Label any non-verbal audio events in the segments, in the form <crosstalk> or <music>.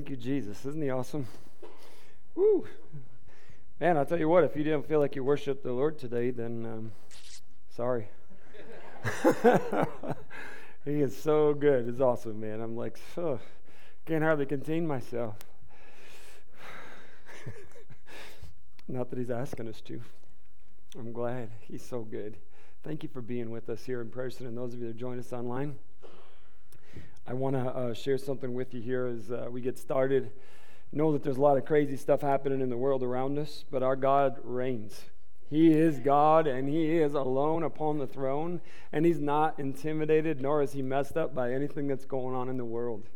Thank you, Jesus. Isn't he awesome? Woo! Man, I'll tell you what, if you didn't feel like you worshiped the Lord today, then um, sorry. <laughs> he is so good. It's awesome, man. I'm like, oh, can't hardly contain myself. <laughs> Not that he's asking us to. I'm glad. He's so good. Thank you for being with us here in person and those of you that join us online. I want to uh, share something with you here as uh, we get started. Know that there's a lot of crazy stuff happening in the world around us, but our God reigns. He is God and He is alone upon the throne, and He's not intimidated nor is He messed up by anything that's going on in the world.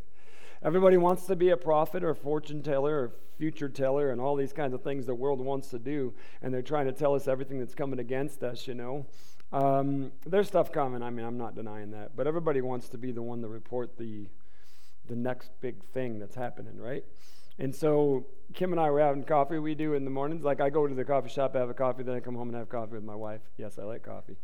Everybody wants to be a prophet or a fortune teller or future teller and all these kinds of things the world wants to do, and they're trying to tell us everything that's coming against us, you know. Um, there's stuff coming. I mean, I'm not denying that, but everybody wants to be the one to report the the next big thing that's happening, right? And so Kim and I were having coffee. We do in the mornings. Like I go to the coffee shop, I have a coffee, then I come home and have coffee with my wife. Yes, I like coffee.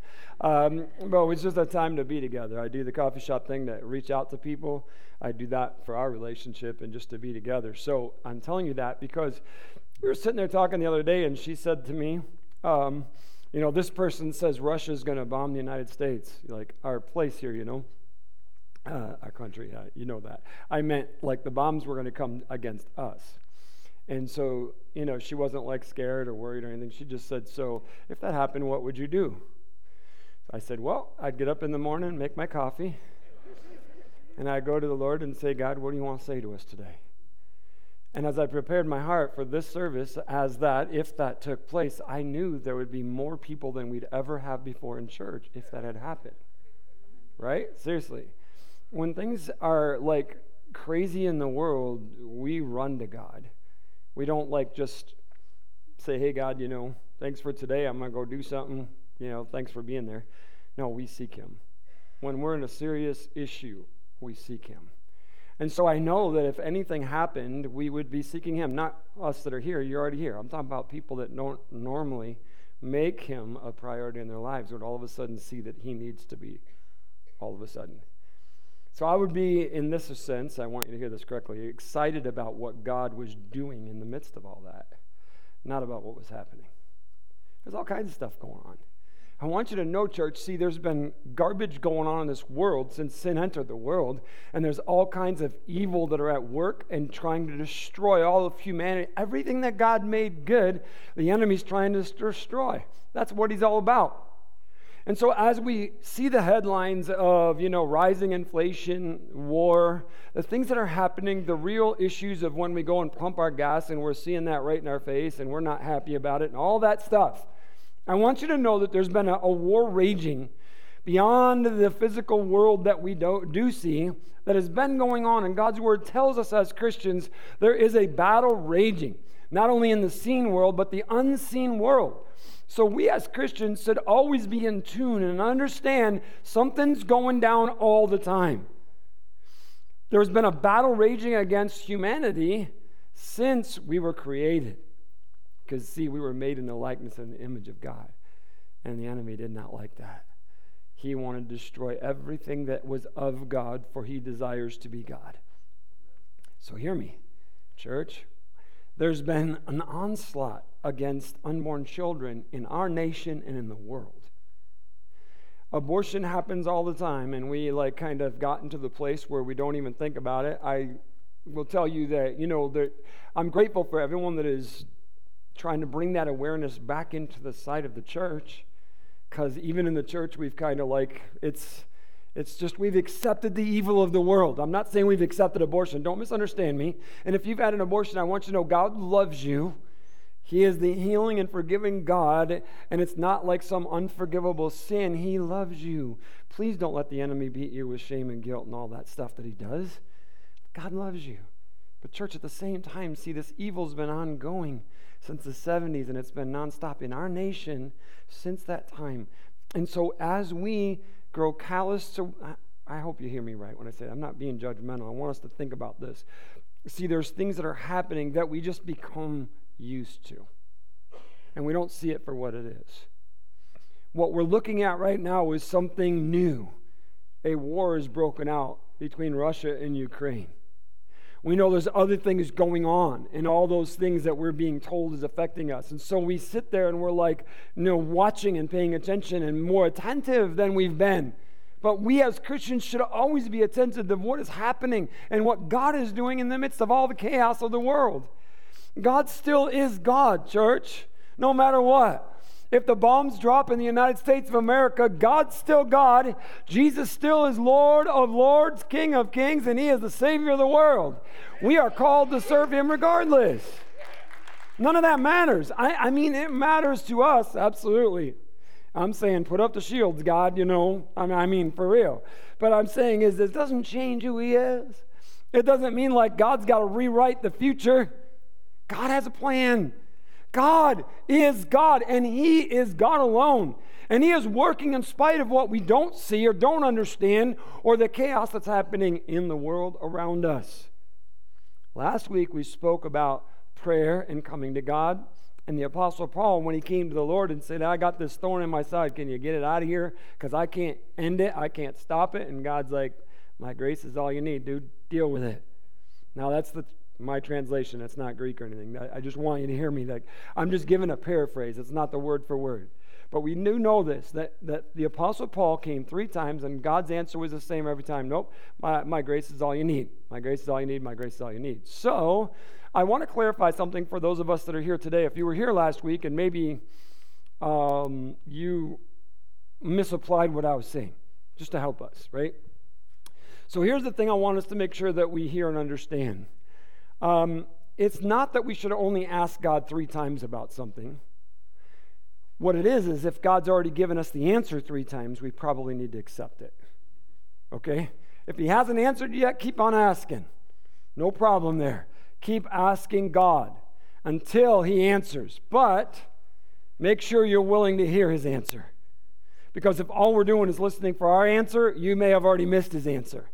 Um, but it's just a time to be together. I do the coffee shop thing to reach out to people. I do that for our relationship and just to be together. So I'm telling you that because we were sitting there talking the other day, and she said to me, um, "You know, this person says Russia's going to bomb the United States, like our place here, you know." uh, our country. You know that. I meant like the bombs were going to come against us. And so, you know, she wasn't like scared or worried or anything. She just said, So if that happened, what would you do? I said, Well, I'd get up in the morning, make my coffee, and I'd go to the Lord and say, God, what do you want to say to us today? And as I prepared my heart for this service, as that, if that took place, I knew there would be more people than we'd ever have before in church if that had happened. Right? Seriously when things are like crazy in the world, we run to God. We don't like just say, hey, God, you know, thanks for today. I'm going to go do something. You know, thanks for being there. No, we seek Him. When we're in a serious issue, we seek Him. And so I know that if anything happened, we would be seeking Him. Not us that are here, you're already here. I'm talking about people that don't normally make Him a priority in their lives, would all of a sudden see that He needs to be all of a sudden. So I would be, in this sense, I want you to hear this correctly, excited about what God was doing in the midst of all that, not about what was happening. There's all kinds of stuff going on. I want you to know, church, see, there's been garbage going on in this world since sin entered the world, and there's all kinds of evil that are at work and trying to destroy all of humanity. Everything that God made good, the enemy's trying to destroy. That's what he's all about. And so, as we see the headlines of, you know, rising inflation, war, the things that are happening, the real issues of when we go and pump our gas and we're seeing that right in our face and we're not happy about it and all that stuff, I want you to know that there's been a, a war raging beyond the physical world that we do, do see that has been going on. And God's word tells us as Christians there is a battle raging, not only in the seen world, but the unseen world. So, we as Christians should always be in tune and understand something's going down all the time. There's been a battle raging against humanity since we were created. Because, see, we were made in the likeness and the image of God. And the enemy did not like that. He wanted to destroy everything that was of God, for he desires to be God. So, hear me, church. There's been an onslaught against unborn children in our nation and in the world. Abortion happens all the time, and we like kind of gotten to the place where we don't even think about it. I will tell you that, you know, that I'm grateful for everyone that is trying to bring that awareness back into the sight of the church. Because even in the church, we've kind of like, it's it's just we've accepted the evil of the world. I'm not saying we've accepted abortion. Don't misunderstand me. And if you've had an abortion, I want you to know God loves you. He is the healing and forgiving God, and it's not like some unforgivable sin. He loves you. Please don't let the enemy beat you with shame and guilt and all that stuff that he does. God loves you. But, church, at the same time, see, this evil's been ongoing since the 70s, and it's been nonstop in our nation since that time. And so, as we grow callous to. I hope you hear me right when I say that. I'm not being judgmental. I want us to think about this. See, there's things that are happening that we just become used to, and we don't see it for what it is. What we're looking at right now is something new. A war is broken out between Russia and Ukraine. We know there's other things going on, and all those things that we're being told is affecting us. And so we sit there and we're like, you know, watching and paying attention and more attentive than we've been. But we as Christians should always be attentive to what is happening and what God is doing in the midst of all the chaos of the world. God still is God, church, no matter what. If the bombs drop in the United States of America, God's still God. Jesus still is Lord of lords, King of kings, and He is the Savior of the world. We are called to serve Him regardless. None of that matters. I, I mean, it matters to us, absolutely. I'm saying put up the shields, God, you know. I mean, I mean for real. But I'm saying is it doesn't change who He is. It doesn't mean like God's got to rewrite the future. God has a plan. God is God, and He is God alone. And He is working in spite of what we don't see or don't understand or the chaos that's happening in the world around us. Last week we spoke about prayer and coming to God. And the Apostle Paul, when he came to the Lord and said, I got this thorn in my side, can you get it out of here? Because I can't end it, I can't stop it. And God's like, My grace is all you need, dude. Deal with it. Now, that's the my translation. It's not Greek or anything. I just want you to hear me. Like I'm just giving a paraphrase. It's not the word for word. But we do know this that, that the Apostle Paul came three times and God's answer was the same every time. Nope, my, my grace is all you need. My grace is all you need. My grace is all you need. So I want to clarify something for those of us that are here today. If you were here last week and maybe um, you misapplied what I was saying, just to help us, right? So here's the thing I want us to make sure that we hear and understand. Um, it's not that we should only ask God three times about something. What it is, is if God's already given us the answer three times, we probably need to accept it. Okay? If He hasn't answered yet, keep on asking. No problem there. Keep asking God until He answers. But make sure you're willing to hear His answer. Because if all we're doing is listening for our answer, you may have already missed His answer.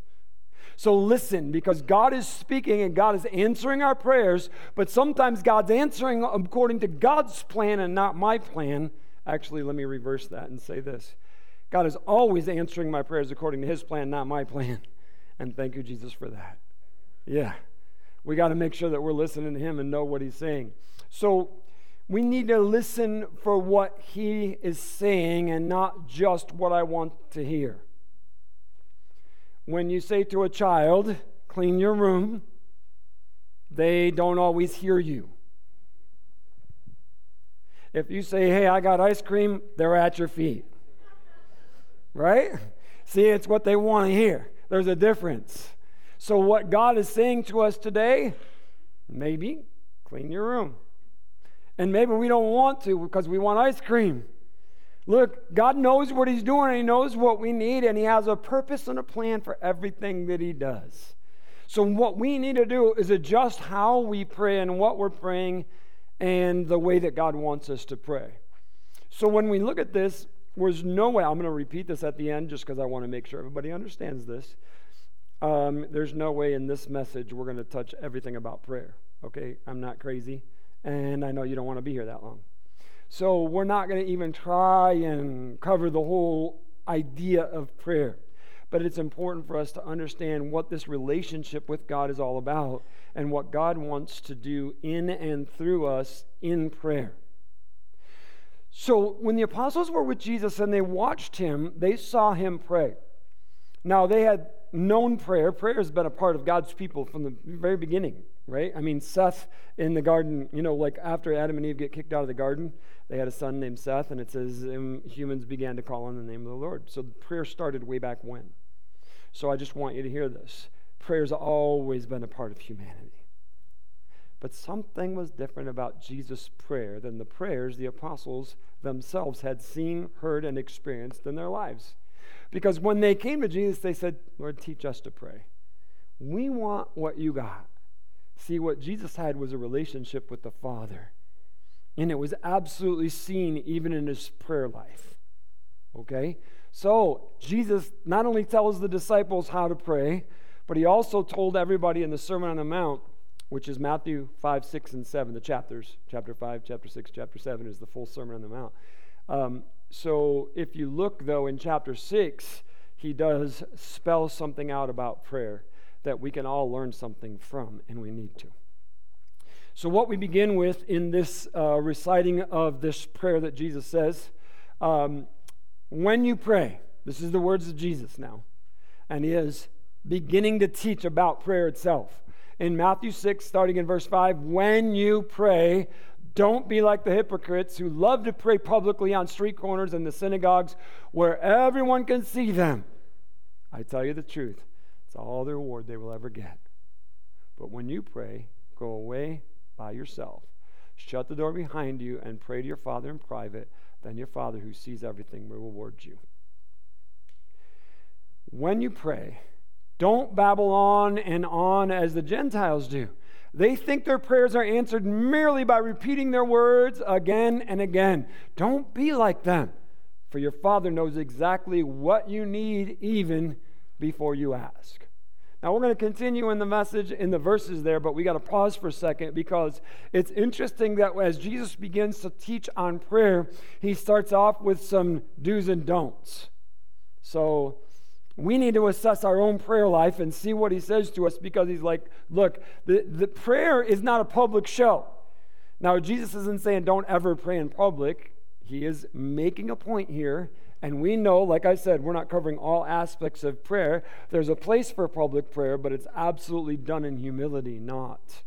So listen, because God is speaking and God is answering our prayers, but sometimes God's answering according to God's plan and not my plan. Actually, let me reverse that and say this God is always answering my prayers according to His plan, not my plan. And thank you, Jesus, for that. Yeah. We got to make sure that we're listening to Him and know what He's saying. So we need to listen for what He is saying and not just what I want to hear. When you say to a child, clean your room, they don't always hear you. If you say, hey, I got ice cream, they're at your feet. Right? See, it's what they want to hear. There's a difference. So, what God is saying to us today, maybe clean your room. And maybe we don't want to because we want ice cream. Look, God knows what He's doing, and He knows what we need, and He has a purpose and a plan for everything that He does. So, what we need to do is adjust how we pray and what we're praying and the way that God wants us to pray. So, when we look at this, there's no way, I'm going to repeat this at the end just because I want to make sure everybody understands this. Um, there's no way in this message we're going to touch everything about prayer. Okay? I'm not crazy, and I know you don't want to be here that long. So we're not going to even try and cover the whole idea of prayer. But it's important for us to understand what this relationship with God is all about and what God wants to do in and through us in prayer. So when the apostles were with Jesus and they watched him, they saw him pray. Now they had known prayer. Prayer has been a part of God's people from the very beginning, right? I mean, Seth in the garden, you know, like after Adam and Eve get kicked out of the garden, they had a son named Seth, and it says um, humans began to call on the name of the Lord. So prayer started way back when. So I just want you to hear this. Prayer's always been a part of humanity. But something was different about Jesus' prayer than the prayers the apostles themselves had seen, heard, and experienced in their lives. Because when they came to Jesus, they said, Lord, teach us to pray. We want what you got. See, what Jesus had was a relationship with the Father. And it was absolutely seen even in his prayer life. Okay? So, Jesus not only tells the disciples how to pray, but he also told everybody in the Sermon on the Mount, which is Matthew 5, 6, and 7, the chapters. Chapter 5, chapter 6, chapter 7 is the full Sermon on the Mount. Um, so, if you look, though, in chapter 6, he does spell something out about prayer that we can all learn something from, and we need to. So, what we begin with in this uh, reciting of this prayer that Jesus says, um, when you pray, this is the words of Jesus now, and he is beginning to teach about prayer itself. In Matthew 6, starting in verse 5, when you pray, don't be like the hypocrites who love to pray publicly on street corners and the synagogues where everyone can see them. I tell you the truth, it's all the reward they will ever get. But when you pray, go away by yourself, shut the door behind you, and pray to your Father in private. Then your Father who sees everything will reward you. When you pray, don't babble on and on as the Gentiles do. They think their prayers are answered merely by repeating their words again and again. Don't be like them, for your Father knows exactly what you need even before you ask. Now, we're going to continue in the message in the verses there, but we got to pause for a second because it's interesting that as Jesus begins to teach on prayer, he starts off with some do's and don'ts. So, we need to assess our own prayer life and see what he says to us because he's like, look, the, the prayer is not a public show. Now, Jesus isn't saying don't ever pray in public. He is making a point here. And we know, like I said, we're not covering all aspects of prayer. There's a place for public prayer, but it's absolutely done in humility, not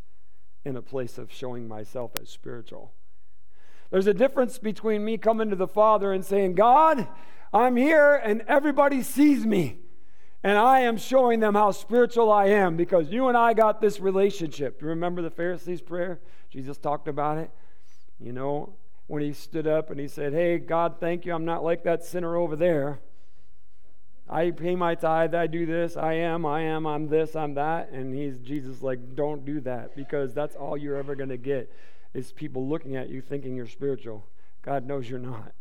in a place of showing myself as spiritual. There's a difference between me coming to the Father and saying, God, I'm here and everybody sees me. And I am showing them how spiritual I am because you and I got this relationship. You remember the Pharisees' prayer? Jesus talked about it. You know, when he stood up and he said, Hey, God, thank you. I'm not like that sinner over there. I pay my tithe, I do this, I am, I am, I'm this, I'm that. And he's Jesus like, don't do that because that's all you're ever gonna get is people looking at you thinking you're spiritual. God knows you're not.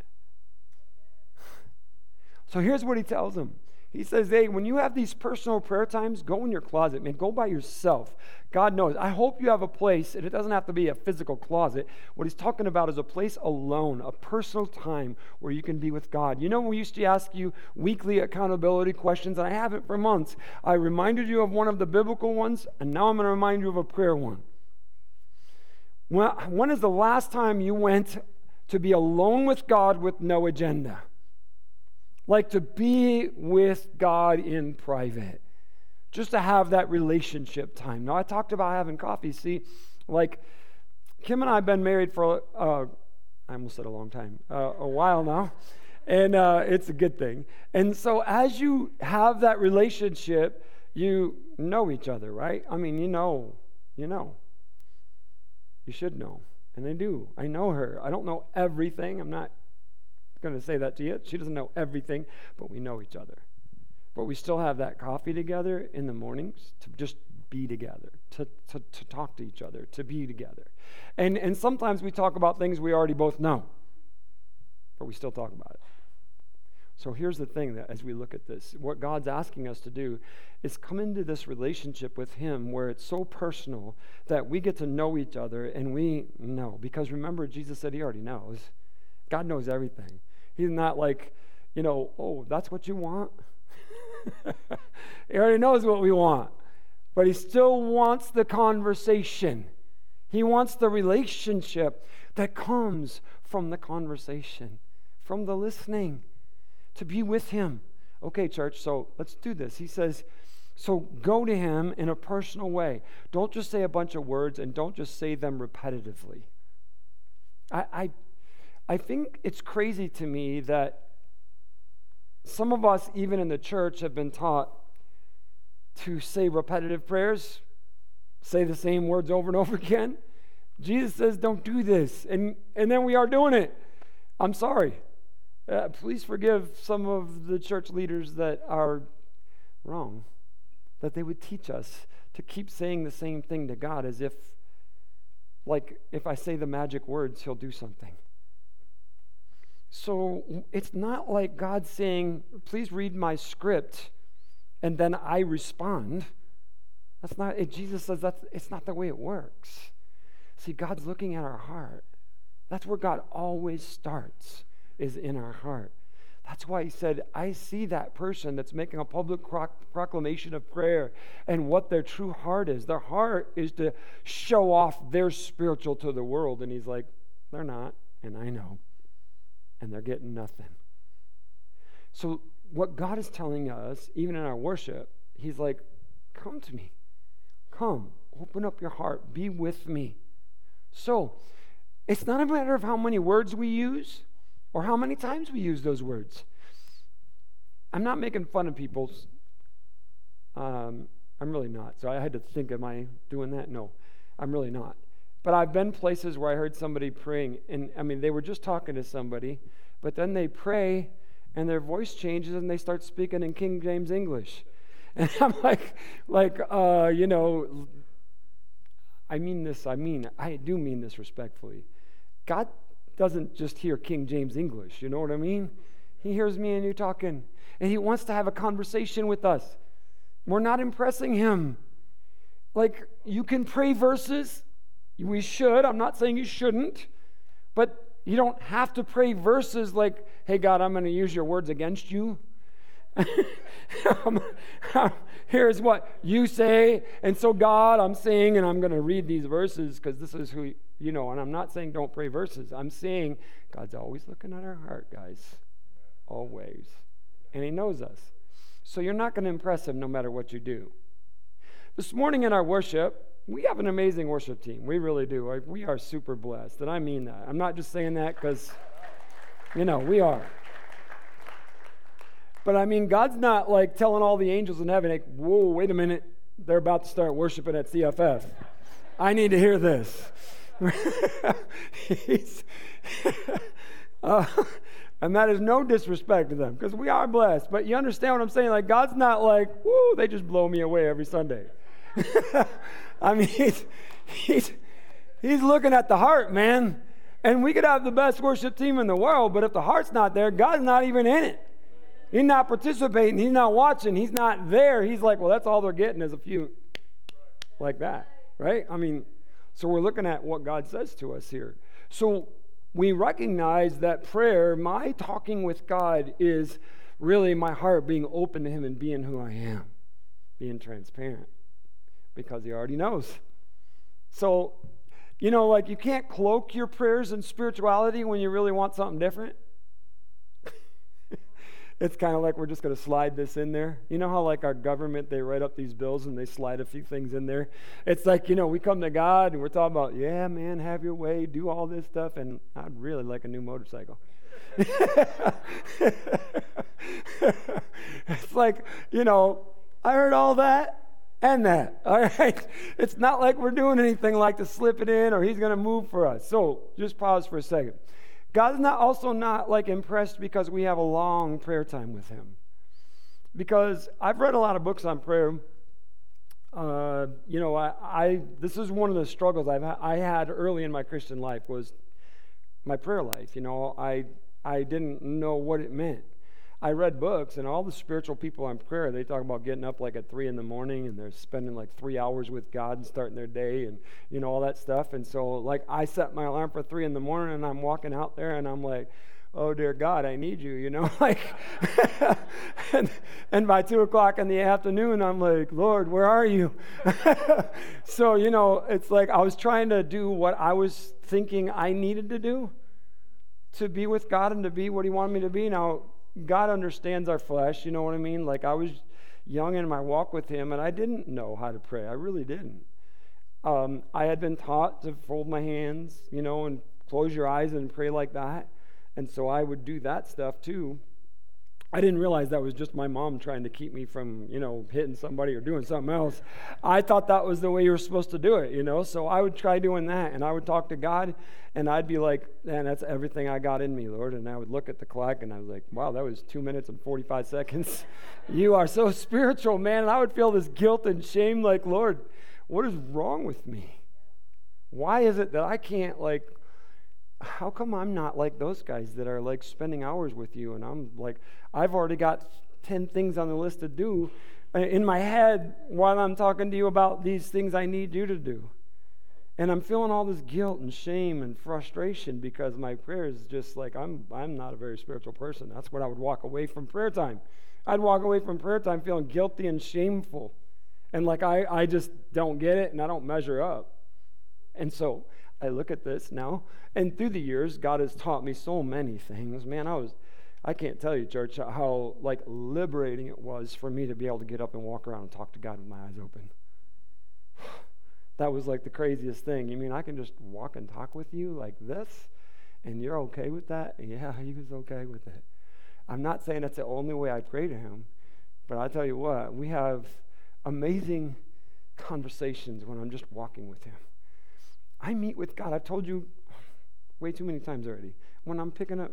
So here's what he tells them. He says, Hey, when you have these personal prayer times, go in your closet, man. Go by yourself. God knows. I hope you have a place, and it doesn't have to be a physical closet. What he's talking about is a place alone, a personal time where you can be with God. You know, we used to ask you weekly accountability questions, and I haven't for months. I reminded you of one of the biblical ones, and now I'm going to remind you of a prayer one. When, when is the last time you went to be alone with God with no agenda? Like to be with God in private, just to have that relationship time. Now, I talked about having coffee. See, like Kim and I have been married for, uh, I almost said a long time, uh, a while now, and uh, it's a good thing. And so, as you have that relationship, you know each other, right? I mean, you know, you know. You should know. And I do. I know her. I don't know everything. I'm not going to say that to you. She doesn't know everything, but we know each other. But we still have that coffee together in the mornings to just be together, to, to, to talk to each other, to be together. And, and sometimes we talk about things we already both know, but we still talk about it. So here's the thing that as we look at this, what God's asking us to do is come into this relationship with Him where it's so personal that we get to know each other and we know. Because remember, Jesus said He already knows. God knows everything. He's not like, you know, oh, that's what you want. <laughs> he already knows what we want, but he still wants the conversation. He wants the relationship that comes from the conversation, from the listening, to be with him. Okay, church, so let's do this. He says, so go to him in a personal way. Don't just say a bunch of words and don't just say them repetitively. I, I I think it's crazy to me that some of us, even in the church, have been taught to say repetitive prayers, say the same words over and over <laughs> again. Jesus says, don't do this. And, and then we are doing it. I'm sorry. Uh, please forgive some of the church leaders that are wrong, that they would teach us to keep saying the same thing to God as if, like, if I say the magic words, He'll do something. So it's not like God saying, please read my script, and then I respond. That's not, it, Jesus says that's, it's not the way it works. See, God's looking at our heart. That's where God always starts, is in our heart. That's why he said, I see that person that's making a public proclamation of prayer and what their true heart is. Their heart is to show off their spiritual to the world. And he's like, they're not, and I know. And they're getting nothing. So, what God is telling us, even in our worship, he's like, come to me. Come, open up your heart, be with me. So, it's not a matter of how many words we use or how many times we use those words. I'm not making fun of people's. Um, I'm really not. So I had to think, am I doing that? No, I'm really not. But I've been places where I heard somebody praying, and I mean, they were just talking to somebody, but then they pray, and their voice changes, and they start speaking in King James English. <laughs> And I'm like, like, uh, you know, I mean this, I mean, I do mean this respectfully. God doesn't just hear King James English. You know what I mean? He hears me and you talking, and he wants to have a conversation with us. We're not impressing him. Like, you can pray verses. We should. I'm not saying you shouldn't. But you don't have to pray verses like, hey, God, I'm going to use your words against you. <laughs> Um, um, here's what you say. And so, God, I'm saying, and I'm going to read these verses because this is who you know, and I'm not saying don't pray verses. I'm saying God's always looking at our heart, guys. Always. And He knows us. So you're not going to impress Him no matter what you do. This morning in our worship, we have an amazing worship team. We really do. We are super blessed. And I mean that. I'm not just saying that because, you know, we are. But I mean, God's not like telling all the angels in heaven, like, whoa, wait a minute. They're about to start worshiping at CFF. I need to hear this. <laughs> <laughs> uh, and that is no disrespect to them because we are blessed. But you understand what I'm saying? Like, God's not like, whoo, they just blow me away every Sunday. <laughs> I mean, <laughs> he's, he's, he's looking at the heart, man. And we could have the best worship team in the world, but if the heart's not there, God's not even in it. He's not participating. He's not watching. He's not there. He's like, well, that's all they're getting is a few like that, right? I mean, so we're looking at what God says to us here. So we recognize that prayer, my talking with God, is really my heart being open to Him and being who I am, being transparent, because He already knows. So, you know, like you can't cloak your prayers in spirituality when you really want something different <laughs> it's kind of like we're just going to slide this in there. You know how, like, our government, they write up these bills and they slide a few things in there? It's like, you know, we come to God and we're talking about, yeah, man, have your way, do all this stuff, and I'd really like a new motorcycle. <laughs> it's like, you know, I heard all that and that. <laughs> All right? It's not like we're doing anything like to slip it in or he's going to move for us. So just pause for a second. God's not also not like impressed because we have a long prayer time with Him. Because I've read a lot of books on prayer. Uh, you know, I, I, this is one of the struggles I've ha- I had early in my Christian life was my prayer life. You know, I I didn't know what it meant. I read books, and all the spiritual people on prayer, they talk about getting up like at three in the morning, and they're spending like three hours with God and starting their day, and you know all that stuff. And so, like, I set my alarm for three in the morning, and I'm walking out there, and I'm like, "Oh dear God, I need you," you know, <laughs> like. <laughs> and, and by two o'clock in the afternoon, I'm like, "Lord, where are you?" <laughs> so you know, it's like I was trying to do what I was thinking I needed to do to be with God and to be what He wanted me to be. Now God understands our flesh, you know what I mean? Like I was young in my walk with Him, and I didn't know how to pray. I really didn't. Um, I had been taught to fold my hands, you know, and close your eyes and pray like that. And so I would do that stuff too. I didn't realize that was just my mom trying to keep me from, you know, hitting somebody or doing something else. I thought that was the way you were supposed to do it, you know. So I would try doing that, and I would talk to God, and I'd be like, "Man, that's everything I got in me, Lord." And I would look at the clock, and I was like, "Wow, that was two minutes and forty-five seconds. <laughs> you are so spiritual, man." And I would feel this guilt and shame, like, "Lord, what is wrong with me? Why is it that I can't like how come I'm not like those guys that are like spending hours with you and I'm like, I've already got 10 things on the list to do uh, in my head while I'm talking to you about these things I need you to do. And I'm feeling all this guilt and shame and frustration because my prayer is just like I'm I'm not a very spiritual person. That's what I would walk away from prayer time. I'd walk away from prayer time feeling guilty and shameful. And like I, I just don't get it and I don't measure up. And so I look at this now, and through the years, God has taught me so many things. Man, I was I can't tell you, church, how like liberating it was for me to be able to get up and walk around and talk to God with my eyes open <sighs> that was like the craziest thing. You mean I can just walk and talk with you like this and you're okay with that? Yeah, he was okay with it. I'm not saying that's the only way I pray to him, but I tell you what, we have amazing conversations when I'm just walking with him. I meet with God. I've told you way too many times already. When I'm picking up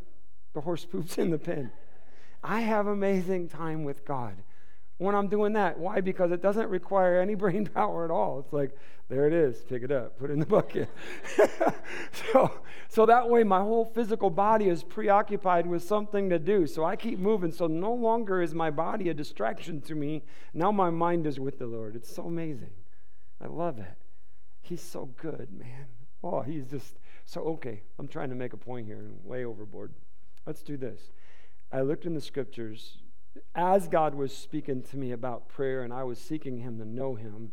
the horse <laughs> poops in the pen, I have amazing time with God when I'm doing that. Why? Because it doesn't require any <laughs> brain power at all. It's like, there it is, pick it up, put it in the bucket. <laughs> so, so that way my whole physical body is preoccupied with something to do. So I keep moving. So no longer is my body a distraction to me. Now my mind is with the Lord. It's so amazing. I love it. He's so good, man. Oh, he's just so okay. I'm trying to make a point here and way overboard. Let's do this. I looked in the scriptures as God was speaking to me about prayer and I was seeking Him to know Him,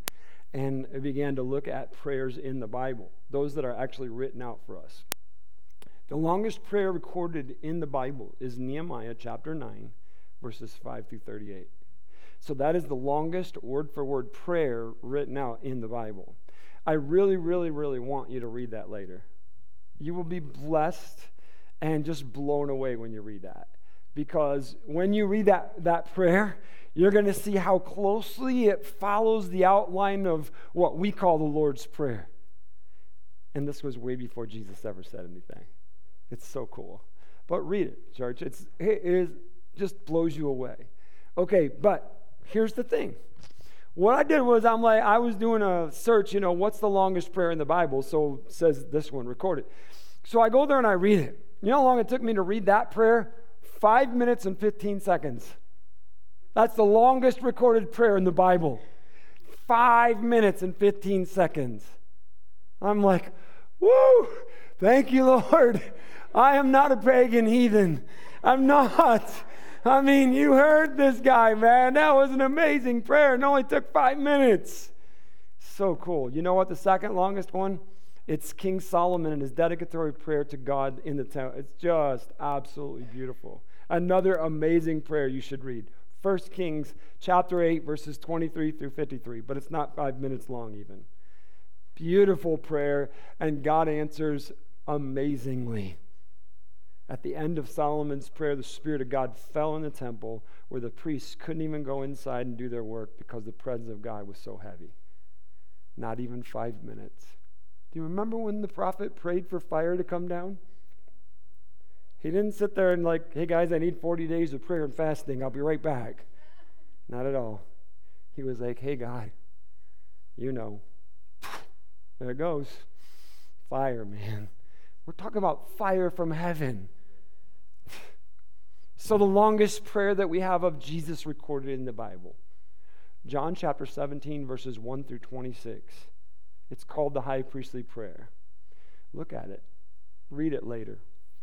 and I began to look at prayers in the Bible, those that are actually written out for us. The longest prayer recorded in the Bible is Nehemiah chapter 9, verses 5 through 38. So that is the longest word for word prayer written out in the Bible. I really, really, really want you to read that later. You will be blessed and just blown away when you read that because when you read that, that prayer, you're going to see how closely it follows the outline of what we call the Lord's Prayer. And this was way before Jesus ever said anything. It's so cool. But read it, church. It's, it is, just blows you away. Okay, but here's the thing. What I did was I'm like, I was doing a search, you know, what's the longest prayer in the Bible? So says this one recorded. So I go there and I read it. You know how long it took me to read that prayer? Five minutes and 15 seconds. That's the longest recorded prayer in the Bible. Five minutes and 15 seconds. I'm like, woo, thank you, Lord. <laughs> I am not a pagan heathen. I'm not. I mean, you heard this guy, man. That was an amazing prayer. It only took five minutes. So cool. You know what the second longest one? It's King Solomon and his dedicatory prayer to God in the temple. It's just absolutely beautiful. Another amazing prayer you should read. 1 Kings chapter 8, verses 23 through 53, but it's not five minutes long even. Beautiful prayer, and God answers amazingly. At the end of Solomon's prayer, the Spirit of God fell in the temple where the priests couldn't even go inside and do their work because the presence of God was so heavy. Not even five minutes. Do you remember when the prophet prayed for fire to come down? He didn't sit there and, like, hey guys, I need 40 days of prayer and fasting. I'll be right back. Not at all. He was like, hey, God, you know. There it goes. Fire, man. We're talking about fire from heaven. So, the longest prayer that we have of Jesus recorded in the Bible, John chapter 17, verses 1 through 26. It's called the high priestly prayer. Look at it, read it later.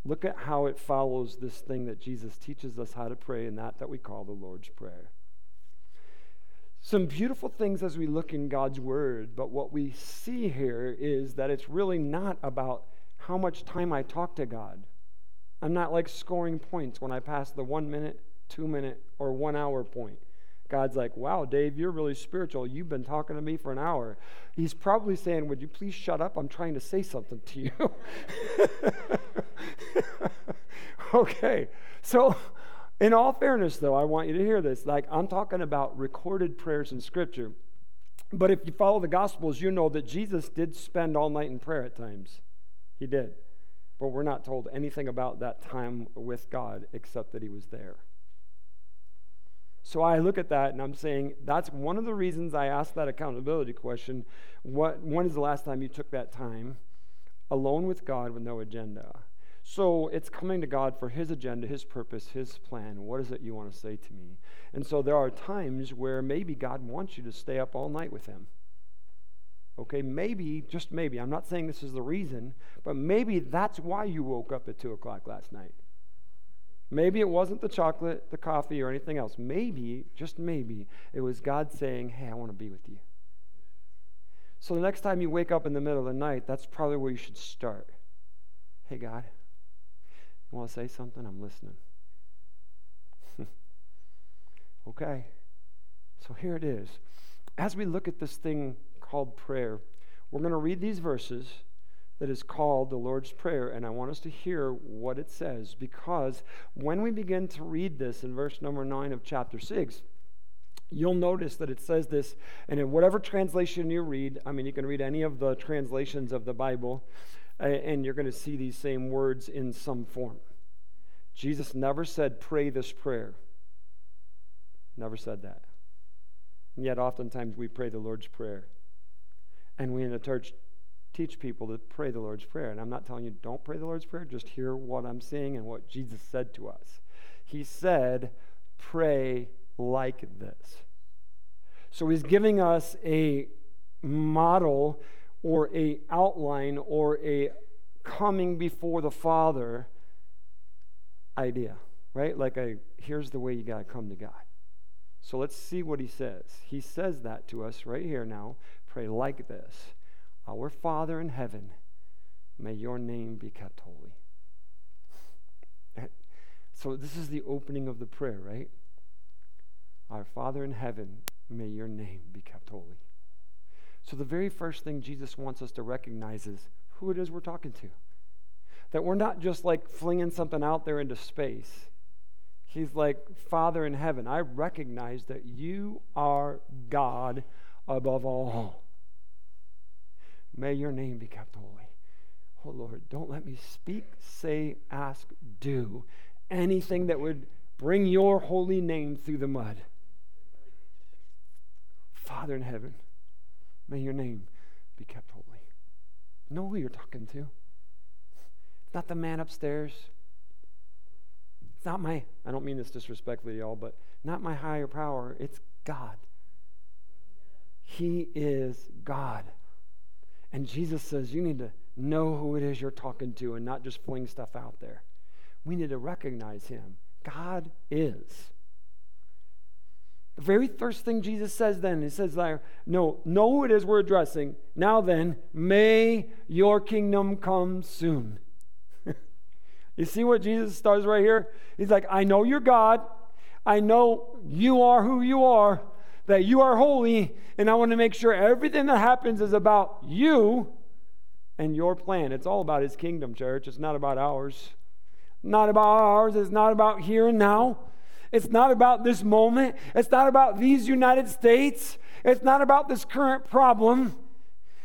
Look at how it follows this thing that Jesus teaches us how to pray, and that that we call the Lord's Prayer. Some beautiful things as we look in God's Word, but what we see here is that it's really not about how much time I talk to God. I'm not like scoring points when I pass the one minute, two minute, or one hour point. God's like, wow, Dave, you're really spiritual. You've been talking to me for an hour. He's probably saying, would you please shut up? I'm trying to say something to you. <laughs> okay, so in all fairness, though, I want you to hear this. Like, I'm talking about recorded prayers in Scripture. But if you follow the Gospels, you know that Jesus did spend all night in prayer at times. He did. But we're not told anything about that time with God except that he was there. So I look at that and I'm saying that's one of the reasons I asked that accountability question. What, when is the last time you took that time alone with God with no agenda? So it's coming to God for His agenda, His purpose, His plan. What is it you want to say to me? And so there are times where maybe God wants you to stay up all night with Him. Okay, maybe, just maybe, I'm not saying this is the reason, but maybe that's why you woke up at 2 o'clock last night. Maybe it wasn't the chocolate, the coffee, or anything else. Maybe, just maybe, it was God saying, Hey, I want to be with you. So the next time you wake up in the middle of the night, that's probably where you should start. Hey, God, you want to say something? I'm listening. <laughs> okay. So here it is. As we look at this thing called prayer, we're going to read these verses that is called the Lord's Prayer, and I want us to hear what it says because when we begin to read this in verse number 9 of chapter 6, you'll notice that it says this, and in whatever translation you read, I mean, you can read any of the translations of the Bible, and you're going to see these same words in some form. Jesus never said, Pray this prayer. Never said that. And yet, oftentimes, we pray the Lord's Prayer. And we in the church teach people to pray the Lord's Prayer. And I'm not telling you don't pray the Lord's Prayer, just hear what I'm saying and what Jesus said to us. He said, pray like this. So he's giving us a model or a outline or a coming before the Father idea, right? Like a here's the way you got to come to God. So let's see what he says. He says that to us right here now. Pray like this our Father in heaven, may your name be kept holy. So, this is the opening of the prayer, right? Our Father in heaven, may your name be kept holy. So, the very first thing Jesus wants us to recognize is who it is we're talking to. That we're not just like flinging something out there into space. He's like, Father in heaven, I recognize that you are God above all. May your name be kept holy. Oh Lord, don't let me speak, say, ask, do anything that would bring your holy name through the mud. Father in heaven, may your name be kept holy. Know who you're talking to. It's not the man upstairs. It's not my, I don't mean this disrespectfully, y'all, but not my higher power. It's God. He is God. And Jesus says, You need to know who it is you're talking to and not just fling stuff out there. We need to recognize Him. God is. The very first thing Jesus says then, He says No, know who it is we're addressing. Now then, may your kingdom come soon. <laughs> you see what Jesus starts right here? He's like, I know you're God. I know you are who you are that you are holy, and I want to make sure everything that happens is about you and your plan. It's all about His kingdom, church. It's not about ours. Not about ours. It's not about here and now. It's not about this moment. It's not about these United States. It's not about this current problem.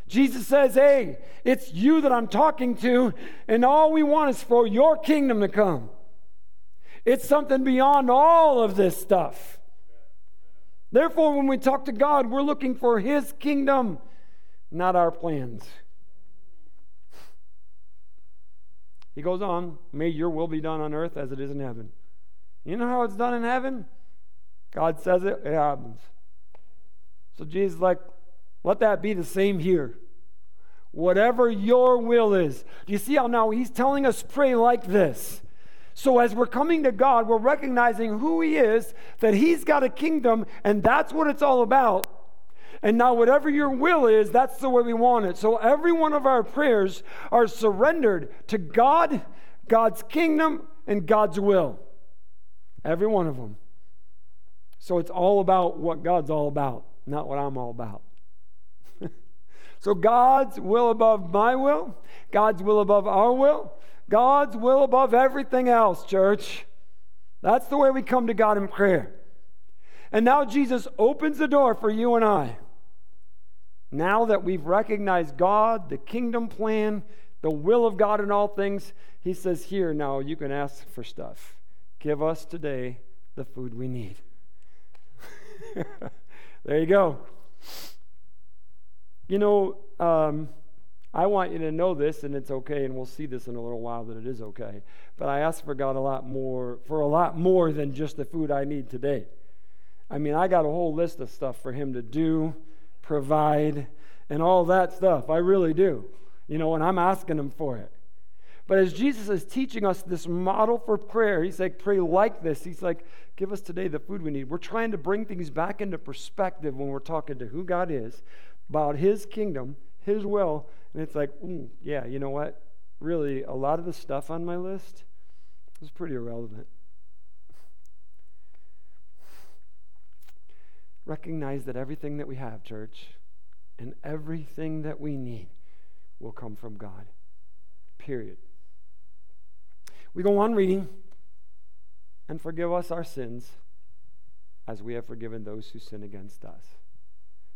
Jesus says, Hey, it's you that I'm talking to, and all we want is for your kingdom to come. It's something beyond all of this stuff. Therefore, when we talk to God, we're looking for His kingdom, not our plans. He goes on, May your will be done on earth as it is in heaven. You know how it's done in heaven? God says it, it happens. So Jesus like, let that be the same here. Whatever your will is. Do you see how now he's telling us pray like this? So, as we're coming to God, we're recognizing who He is, that He's got a kingdom, and that's what it's all about. And now, whatever your will is, that's the way we want it. So, every one of our prayers are surrendered to God, God's kingdom, and God's will. Every one of them. So, it's all about what God's all about, not what I'm all about. <laughs> so, God's will above my will, God's will above our will, God's will above everything else, church. That's the way we come to God in prayer. And now Jesus opens the door for you and I. Now that we've recognized God, the kingdom plan, the will of God in all things, he says, Here, now you can ask for stuff. Give us today the food we need. <laughs> there you go. You know, um, I want you to know this, and it's okay, and we'll see this in a little while that it is okay. But I ask for God a lot more, for a lot more than just the food I need today. I mean, I got a whole list of stuff for Him to do, provide, and all that stuff. I really do. You know, and I'm asking Him for it. But as Jesus is teaching us this model for prayer, he's like, pray like this. He's like, give us today the food we need. We're trying to bring things back into perspective when we're talking to who God is, about his kingdom, his will. And it's like, ooh, yeah, you know what? Really, a lot of the stuff on my list is pretty irrelevant. Recognize that everything that we have, church, and everything that we need will come from God. Period. We go on reading, and forgive us our sins as we have forgiven those who sin against us.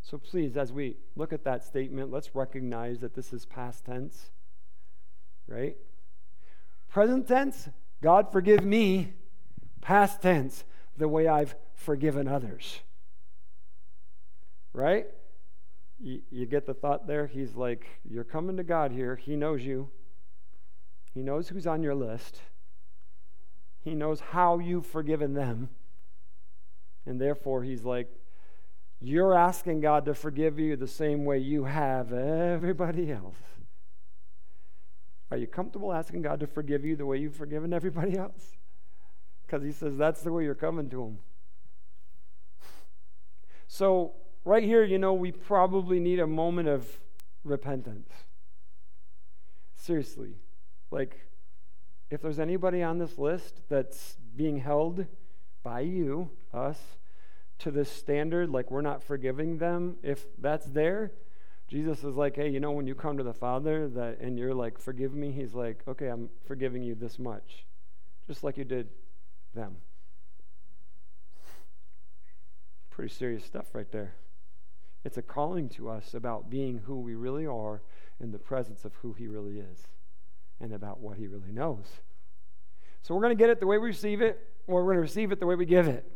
So please, as we look at that statement, let's recognize that this is past tense, right? Present tense, God forgive me. Past tense, the way I've forgiven others. Right? You, you get the thought there? He's like, You're coming to God here. He knows you, He knows who's on your list. He knows how you've forgiven them. And therefore, he's like, You're asking God to forgive you the same way you have everybody else. Are you comfortable asking God to forgive you the way you've forgiven everybody else? Because he says that's the way you're coming to him. So, right here, you know, we probably need a moment of repentance. Seriously. Like, if there's anybody on this list that's being held by you, us, to this standard, like we're not forgiving them, if that's there, Jesus is like, hey, you know, when you come to the Father that and you're like, forgive me, he's like, okay, I'm forgiving you this much. Just like you did them. Pretty serious stuff right there. It's a calling to us about being who we really are in the presence of who he really is and about what he really knows. So we're going to get it the way we receive it, or we're going to receive it the way we give it.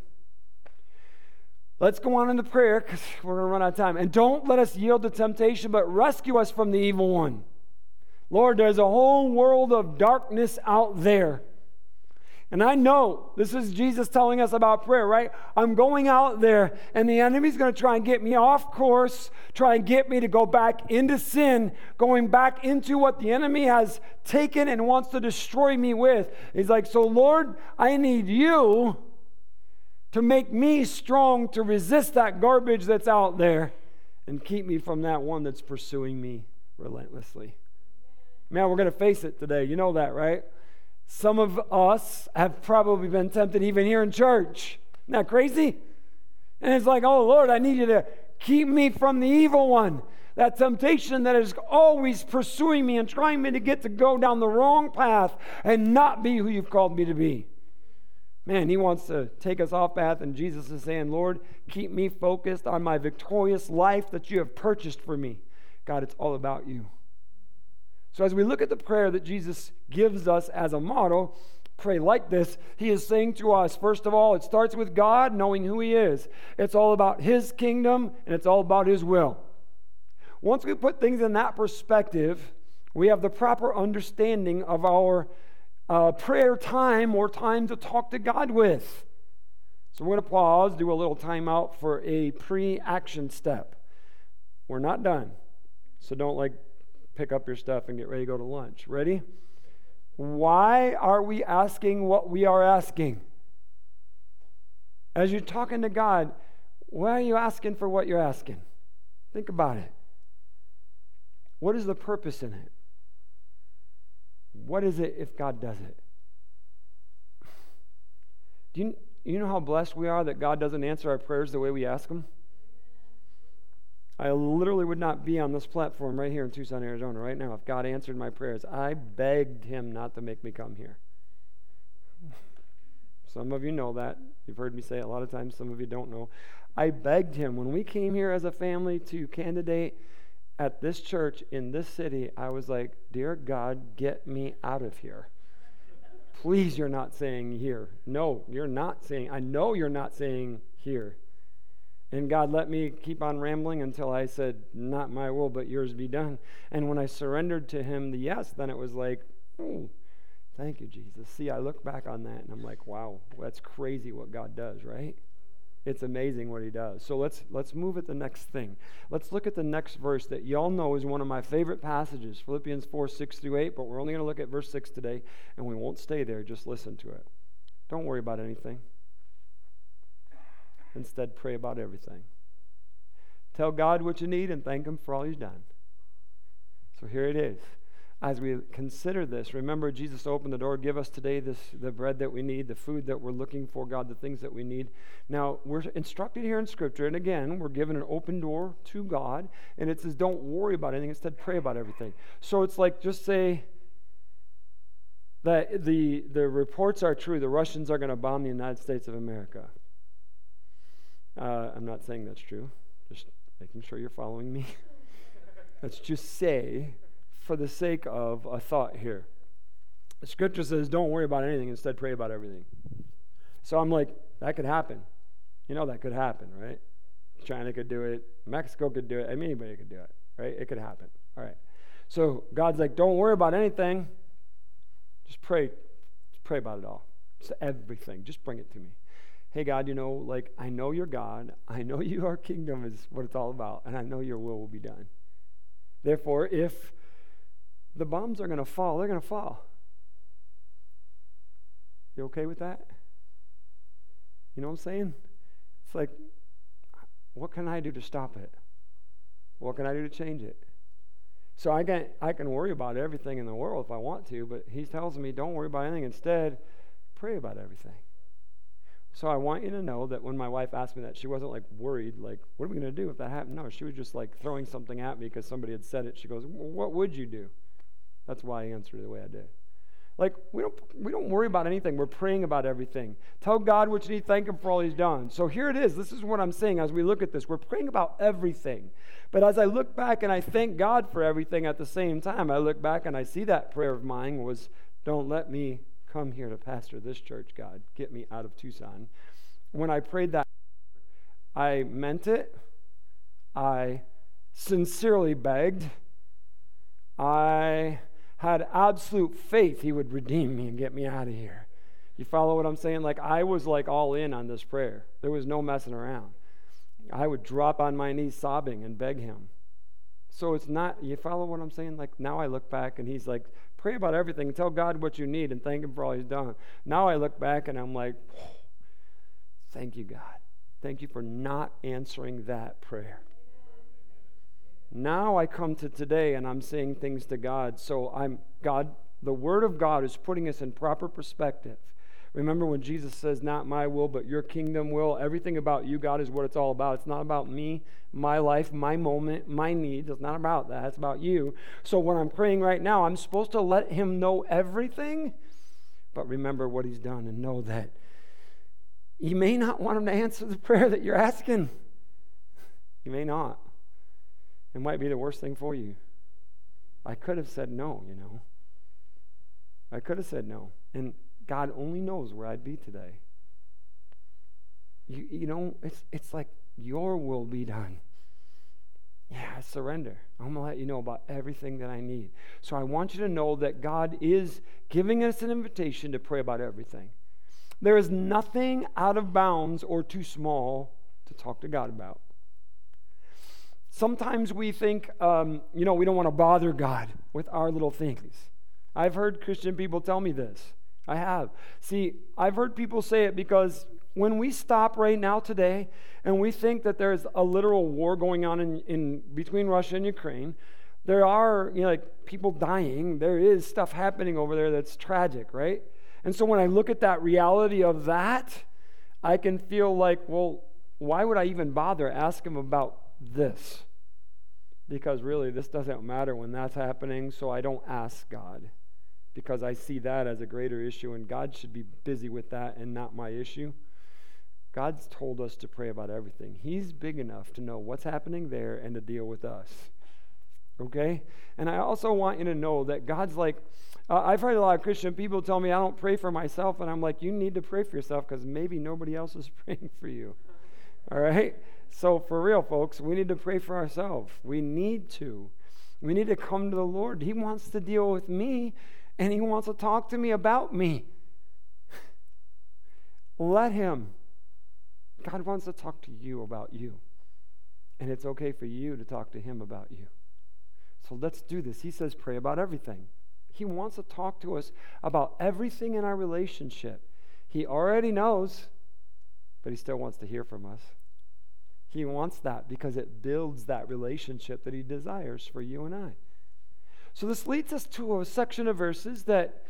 Let's go on into prayer because we're going to run out of time. And don't let us yield to temptation, but rescue us from the evil one. Lord, there's a whole world of darkness out there. And I know this is Jesus telling us about prayer, right? I'm going out there, and the enemy's going to try and get me off course, try and get me to go back into sin, going back into what the enemy has taken and wants to destroy me with. He's like, So, Lord, I need you to make me strong to resist that garbage that's out there and keep me from that one that's pursuing me relentlessly. Man, we're going to face it today. You know that, right? Some of us have probably been tempted even here in church. Isn't that crazy? And it's like, oh Lord, I need you to keep me from the evil one. That temptation that is always pursuing me and trying me to get to go down the wrong path and not be who you've called me to be. Man, he wants to take us off path, and Jesus is saying, Lord, keep me focused on my victorious life that you have purchased for me. God, it's all about you. So, as we look at the prayer that Jesus gives us as a model, pray like this. He is saying to us, first of all, it starts with God knowing who He is. It's all about His kingdom and it's all about His will. Once we put things in that perspective, we have the proper understanding of our uh, prayer time or time to talk to God with. So, we're going to pause, do a little timeout for a pre action step. We're not done. So, don't like pick up your stuff and get ready to go to lunch. Ready? Why are we asking what we are asking? As you're talking to God, why are you asking for what you're asking? Think about it. What is the purpose in it? What is it if God does it? Do you, you know how blessed we are that God doesn't answer our prayers the way we ask them? I literally would not be on this platform right here in Tucson, Arizona, right now, if God answered my prayers. I begged Him not to make me come here. Some of you know that. You've heard me say it a lot of times. Some of you don't know. I begged Him. When we came here as a family to candidate at this church in this city, I was like, Dear God, get me out of here. Please, you're not saying here. No, you're not saying, I know you're not saying here. And God let me keep on rambling until I said, Not my will, but yours be done. And when I surrendered to Him the yes, then it was like, Oh, thank you, Jesus. See, I look back on that and I'm like, Wow, that's crazy what God does, right? It's amazing what he does. So let's let's move at the next thing. Let's look at the next verse that y'all know is one of my favorite passages, Philippians 4, 6 through 8, but we're only going to look at verse 6 today, and we won't stay there. Just listen to it. Don't worry about anything. Instead, pray about everything. Tell God what you need and thank Him for all He's done. So here it is as we consider this, remember Jesus opened the door, give us today this the bread that we need, the food that we're looking for, God, the things that we need. Now, we're instructed here in Scripture, and again, we're given an open door to God, and it says, don't worry about anything, instead, pray about everything. So it's like just say that the, the reports are true, the Russians are going to bomb the United States of America. Uh, I'm not saying that's true, just making sure you're following me. <laughs> Let's just say for the sake of a thought here. The scripture says, don't worry about anything, instead, pray about everything. So I'm like, that could happen. You know, that could happen, right? China could do it, Mexico could do it, I mean, anybody could do it, right? It could happen. All right. So God's like, don't worry about anything. Just pray. Just pray about it all. Just everything. Just bring it to me. Hey, God, you know, like, I know you're God. I know <laughs> your kingdom is what it's all about, and I know your will will be done. Therefore, if the bombs are going to fall. They're going to fall. You okay with that? You know what I'm saying? It's like, what can I do to stop it? What can I do to change it? So I can I can worry about everything in the world if I want to, but he tells me don't worry about anything. Instead, pray about everything. So I want you to know that when my wife asked me that, she wasn't like worried, like, what are we going to do if that happened? No, she was just like throwing something at me because somebody had said it. She goes, well, what would you do? That's why I answer the way I do. Like, we don't, we don't worry about anything. We're praying about everything. Tell God what you need, thank Him for all He's done. So here it is. This is what I'm saying as we look at this. We're praying about everything. But as I look back and I thank God for everything at the same time, I look back and I see that prayer of mine was, Don't let me come here to pastor this church, God. Get me out of Tucson. When I prayed that, I meant it. I sincerely begged. I had absolute faith he would redeem me and get me out of here. You follow what I'm saying? Like, I was like all in on this prayer. There was no messing around. I would drop on my knees sobbing and beg him. So it's not, you follow what I'm saying? Like, now I look back and he's like, pray about everything. Tell God what you need and thank him for all he's done. Now I look back and I'm like, thank you, God. Thank you for not answering that prayer. Now I come to today and I'm saying things to God. So I'm God, the word of God is putting us in proper perspective. Remember when Jesus says, Not my will, but your kingdom will? Everything about you, God, is what it's all about. It's not about me, my life, my moment, my needs. It's not about that. It's about you. So when I'm praying right now, I'm supposed to let Him know everything, but remember what He's done and know that you may not want Him to answer the prayer that you're asking. You may not. It might be the worst thing for you. I could have said no, you know. I could have said no. And God only knows where I'd be today. You, you know, it's, it's like your will be done. Yeah, I surrender. I'm going to let you know about everything that I need. So I want you to know that God is giving us an invitation to pray about everything. There is nothing out of bounds or too small to talk to God about. Sometimes we think, um, you know, we don't want to bother God with our little things. I've heard Christian people tell me this. I have. See, I've heard people say it because when we stop right now today and we think that there's a literal war going on in, in between Russia and Ukraine, there are you know, like people dying. There is stuff happening over there that's tragic, right? And so when I look at that reality of that, I can feel like, well, why would I even bother ask him about this because really this doesn't matter when that's happening, so I don't ask God because I see that as a greater issue and God should be busy with that and not my issue. God's told us to pray about everything. He's big enough to know what's happening there and to deal with us. Okay? And I also want you to know that God's like, uh, I've heard a lot of Christian people tell me I don't pray for myself, and I'm like, you need to pray for yourself because maybe nobody else is <laughs> praying for you. All right? So, for real, folks, we need to pray for ourselves. We need to. We need to come to the Lord. He wants to deal with me, and He wants to talk to me about me. Let Him. God wants to talk to you about you. And it's okay for you to talk to Him about you. So let's do this. He says, pray about everything. He wants to talk to us about everything in our relationship. He already knows, but He still wants to hear from us. He wants that because it builds that relationship that He desires for you and I. So this leads us to a section of verses that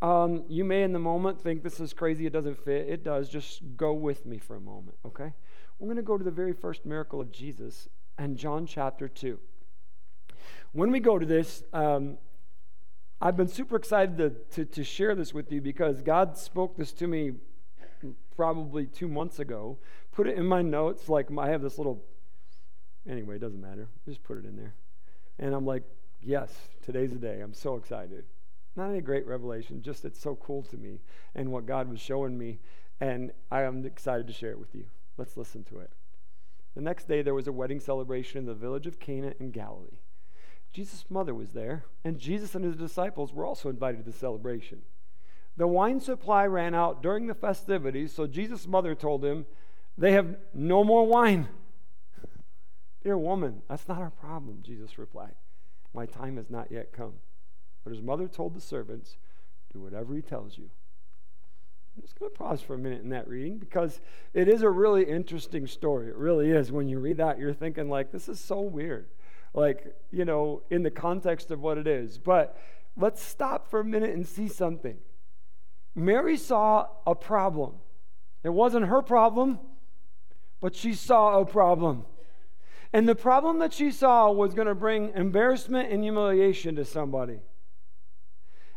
um, you may in the moment think this is crazy, it doesn't fit. It does. Just go with me for a moment, okay? We're going to go to the very first miracle of Jesus and John chapter 2. When we go to this, um, I've been super excited to, to, to share this with you because God spoke this to me probably two months ago. Put it in my notes. Like, I have this little, anyway, it doesn't matter. Just put it in there. And I'm like, yes, today's the day. I'm so excited. Not any great revelation, just it's so cool to me and what God was showing me. And I am excited to share it with you. Let's listen to it. The next day, there was a wedding celebration in the village of Cana in Galilee. Jesus' mother was there, and Jesus and his disciples were also invited to the celebration. The wine supply ran out during the festivities, so Jesus' mother told him, They have no more wine. Dear woman, that's not our problem, Jesus replied. My time has not yet come. But his mother told the servants, Do whatever he tells you. I'm just going to pause for a minute in that reading because it is a really interesting story. It really is. When you read that, you're thinking, like, this is so weird. Like, you know, in the context of what it is. But let's stop for a minute and see something. Mary saw a problem. It wasn't her problem, but she saw a problem. And the problem that she saw was going to bring embarrassment and humiliation to somebody.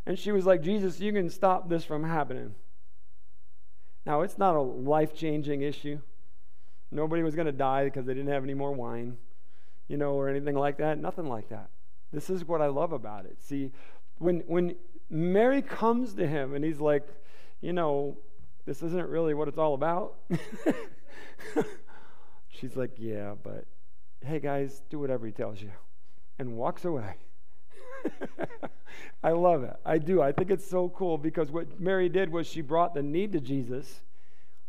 And she was like, Jesus, you can stop this from happening. Now, it's not a life changing issue. Nobody was going to die because they didn't have any more wine, you know, or anything like that. Nothing like that. This is what I love about it. See, when, when Mary comes to him and he's like, you know, this isn't really what it's all about. <laughs> <laughs> She's like, yeah, but hey, guys, do whatever he tells you, and walks away. <laughs> I love it. I do. I think it's so cool because what Mary did was she brought the need to Jesus.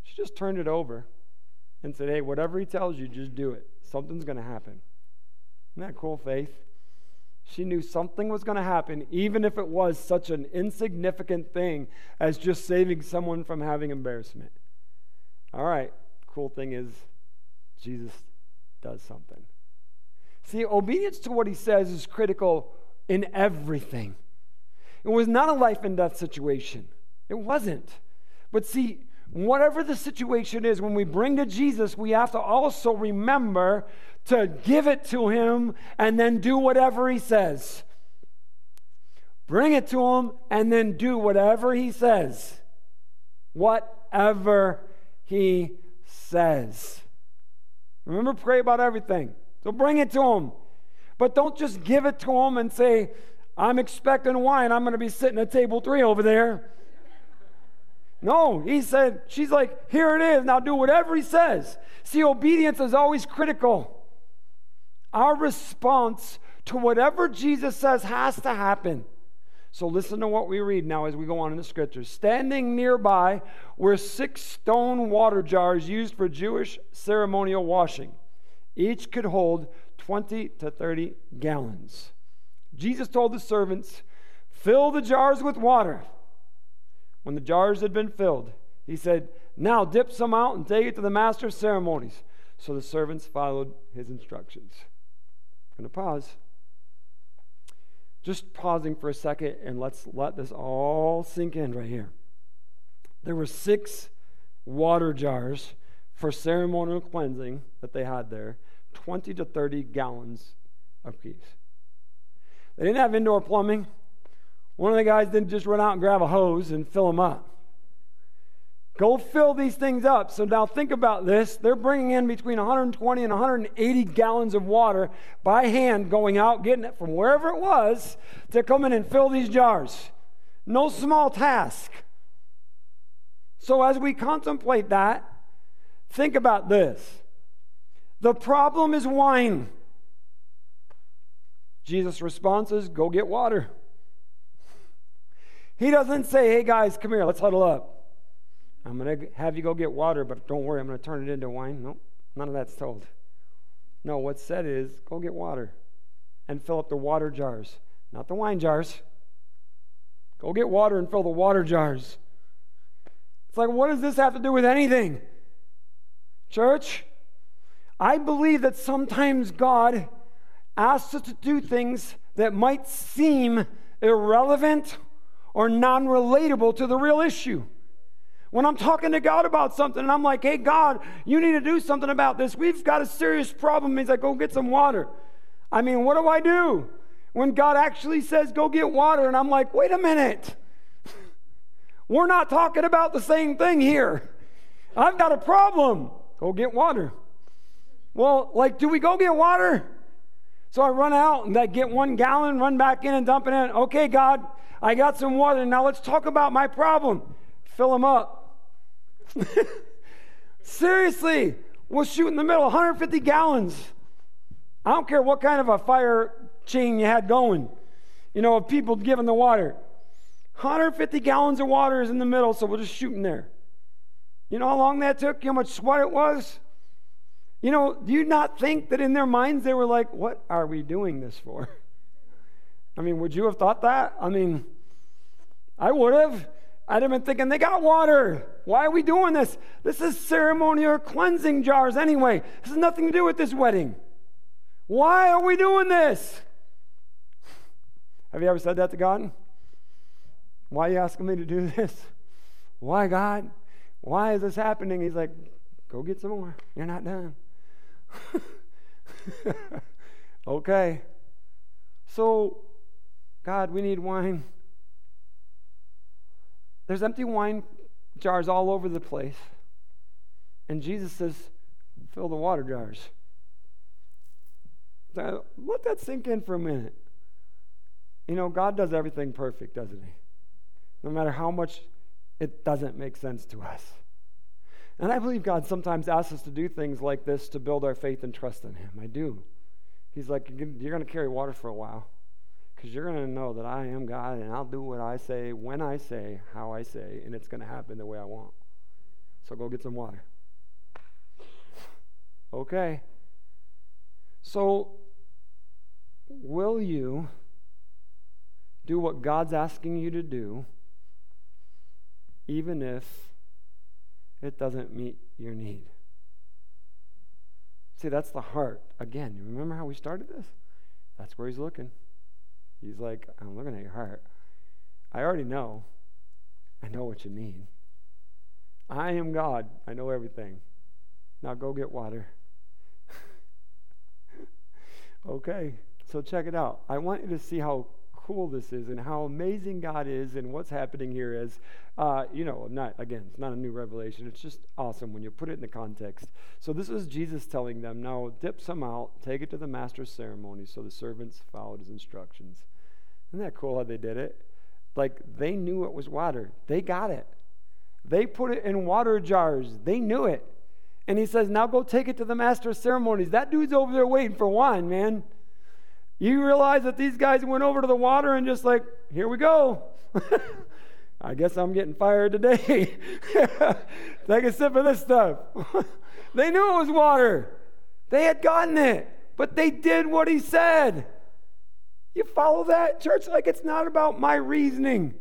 She just turned it over and said, Hey, whatever he tells you, just do it. Something's going to happen. Isn't that cool, faith? She knew something was going to happen, even if it was such an insignificant thing as just saving someone from having embarrassment. All right, cool thing is, Jesus does something. See, obedience to what he says is critical in everything. It was not a life and death situation. It wasn't. But see, whatever the situation is, when we bring to Jesus, we have to also remember to give it to Him and then do whatever He says. Bring it to Him and then do whatever He says. Whatever He says. Remember, pray about everything. So bring it to Him. But don't just give it to him and say, I'm expecting wine. I'm going to be sitting at table three over there. No, he said, she's like, here it is. Now do whatever he says. See, obedience is always critical. Our response to whatever Jesus says has to happen. So listen to what we read now as we go on in the scriptures. Standing nearby were six stone water jars used for Jewish ceremonial washing. Each could hold 20 to 30 gallons. Jesus told the servants, Fill the jars with water. When the jars had been filled, he said, Now dip some out and take it to the master of ceremonies. So the servants followed his instructions. I'm going to pause. Just pausing for a second and let's let this all sink in right here. There were six water jars for ceremonial cleansing that they had there. 20 to 30 gallons apiece. They didn't have indoor plumbing. One of the guys didn't just run out and grab a hose and fill them up. Go fill these things up. So now think about this. They're bringing in between 120 and 180 gallons of water by hand, going out, getting it from wherever it was to come in and fill these jars. No small task. So as we contemplate that, think about this. The problem is wine. Jesus' response is go get water. He doesn't say, hey guys, come here, let's huddle up. I'm going to have you go get water, but don't worry, I'm going to turn it into wine. Nope, none of that's told. No, what's said is go get water and fill up the water jars, not the wine jars. Go get water and fill the water jars. It's like, what does this have to do with anything? Church, I believe that sometimes God asks us to do things that might seem irrelevant or non relatable to the real issue. When I'm talking to God about something and I'm like, hey, God, you need to do something about this. We've got a serious problem. He's like, go get some water. I mean, what do I do? When God actually says, go get water, and I'm like, wait a minute. <laughs> We're not talking about the same thing here. I've got a problem. Go get water. Well, like, do we go get water? So I run out and I get one gallon, run back in and dump it in. Okay, God, I got some water. Now let's talk about my problem. Fill them up. <laughs> Seriously, we'll shoot in the middle 150 gallons. I don't care what kind of a fire chain you had going, you know, of people giving the water. 150 gallons of water is in the middle, so we'll just shoot in there. You know how long that took? You know how much sweat it was? You know, do you not think that in their minds they were like, what are we doing this for? <laughs> I mean, would you have thought that? I mean, I would have. I'd have been thinking, they got water. Why are we doing this? This is ceremonial cleansing jars anyway. This has nothing to do with this wedding. Why are we doing this? Have you ever said that to God? Why are you asking me to do this? Why, God? Why is this happening? He's like, go get some more. You're not done. <laughs> okay. So, God, we need wine. There's empty wine jars all over the place. And Jesus says, fill the water jars. Now, let that sink in for a minute. You know, God does everything perfect, doesn't He? No matter how much it doesn't make sense to us. And I believe God sometimes asks us to do things like this to build our faith and trust in Him. I do. He's like, You're going to carry water for a while because you're going to know that I am God and I'll do what I say, when I say, how I say, and it's going to happen the way I want. So go get some water. okay. So, will you do what God's asking you to do, even if it doesn't meet your need. See, that's the heart. Again, you remember how we started this? That's where he's looking. He's like, I'm looking at your heart. I already know. I know what you need. I am God. I know everything. Now go get water. <laughs> okay, so check it out. I want you to see how cool this is and how amazing God is and what's happening here is, uh, you know, not, again, it's not a new revelation. It's just awesome when you put it in the context. So this is Jesus telling them, now dip some out, take it to the master's ceremony. So the servants followed his instructions. Isn't that cool how they did it? Like they knew it was water. They got it. They put it in water jars. They knew it. And he says, now go take it to the master of ceremonies. That dude's over there waiting for wine, man. You realize that these guys went over to the water and just like, here we go. <laughs> I guess I'm getting fired today. <laughs> Take a sip of this stuff. <laughs> they knew it was water. They had gotten it, but they did what he said. You follow that, church? Like it's not about my reasoning.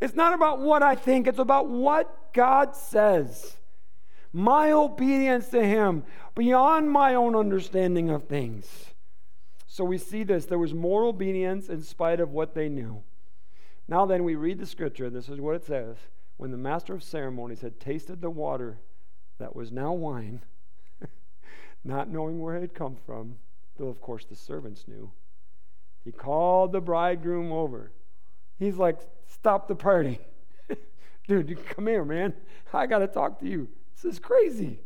It's not about what I think, it's about what God says. My obedience to Him beyond my own understanding of things. So we see this. There was more obedience in spite of what they knew. Now then, we read the scripture. This is what it says. When the master of ceremonies had tasted the water that was now wine, <laughs> not knowing where it had come from, though of course the servants knew, he called the bridegroom over. He's like, Stop the party. <laughs> Dude, come here, man. I got to talk to you. This is crazy.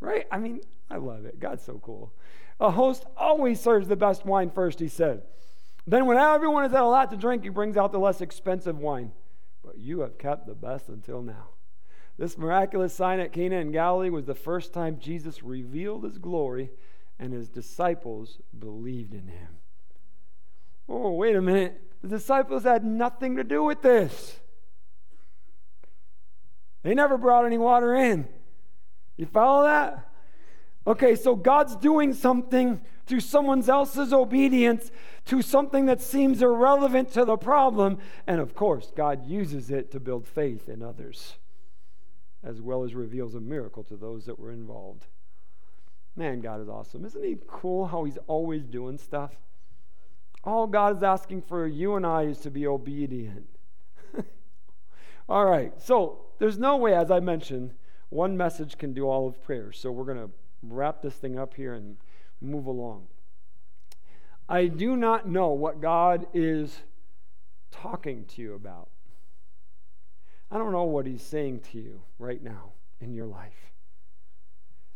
Right? I mean, I love it. God's so cool. A host always serves the best wine first, he said. Then, when everyone has had a lot to drink, he brings out the less expensive wine. But you have kept the best until now. This miraculous sign at Cana in Galilee was the first time Jesus revealed his glory, and his disciples believed in him. Oh, wait a minute. The disciples had nothing to do with this. They never brought any water in. You follow that? Okay, so God's doing something through someone else's obedience to something that seems irrelevant to the problem. And of course, God uses it to build faith in others, as well as reveals a miracle to those that were involved. Man, God is awesome. Isn't He cool how He's always doing stuff? All God is asking for you and I is to be obedient. <laughs> all right, so there's no way, as I mentioned, one message can do all of prayer. So we're going to wrap this thing up here and move along. I do not know what God is talking to you about. I don't know what He's saying to you right now in your life.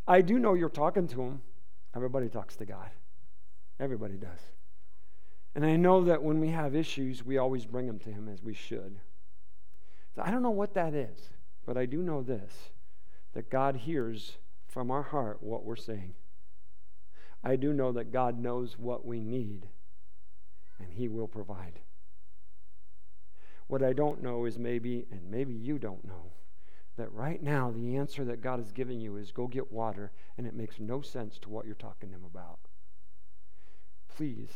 I do know you're talking to Him. Everybody talks to God, everybody does. And I know that when we have issues, we always bring them to Him as we should. So I don't know what that is, but I do know this that God hears from our heart what we're saying. I do know that God knows what we need, and He will provide. What I don't know is maybe, and maybe you don't know, that right now the answer that God is giving you is go get water, and it makes no sense to what you're talking to Him about. Please,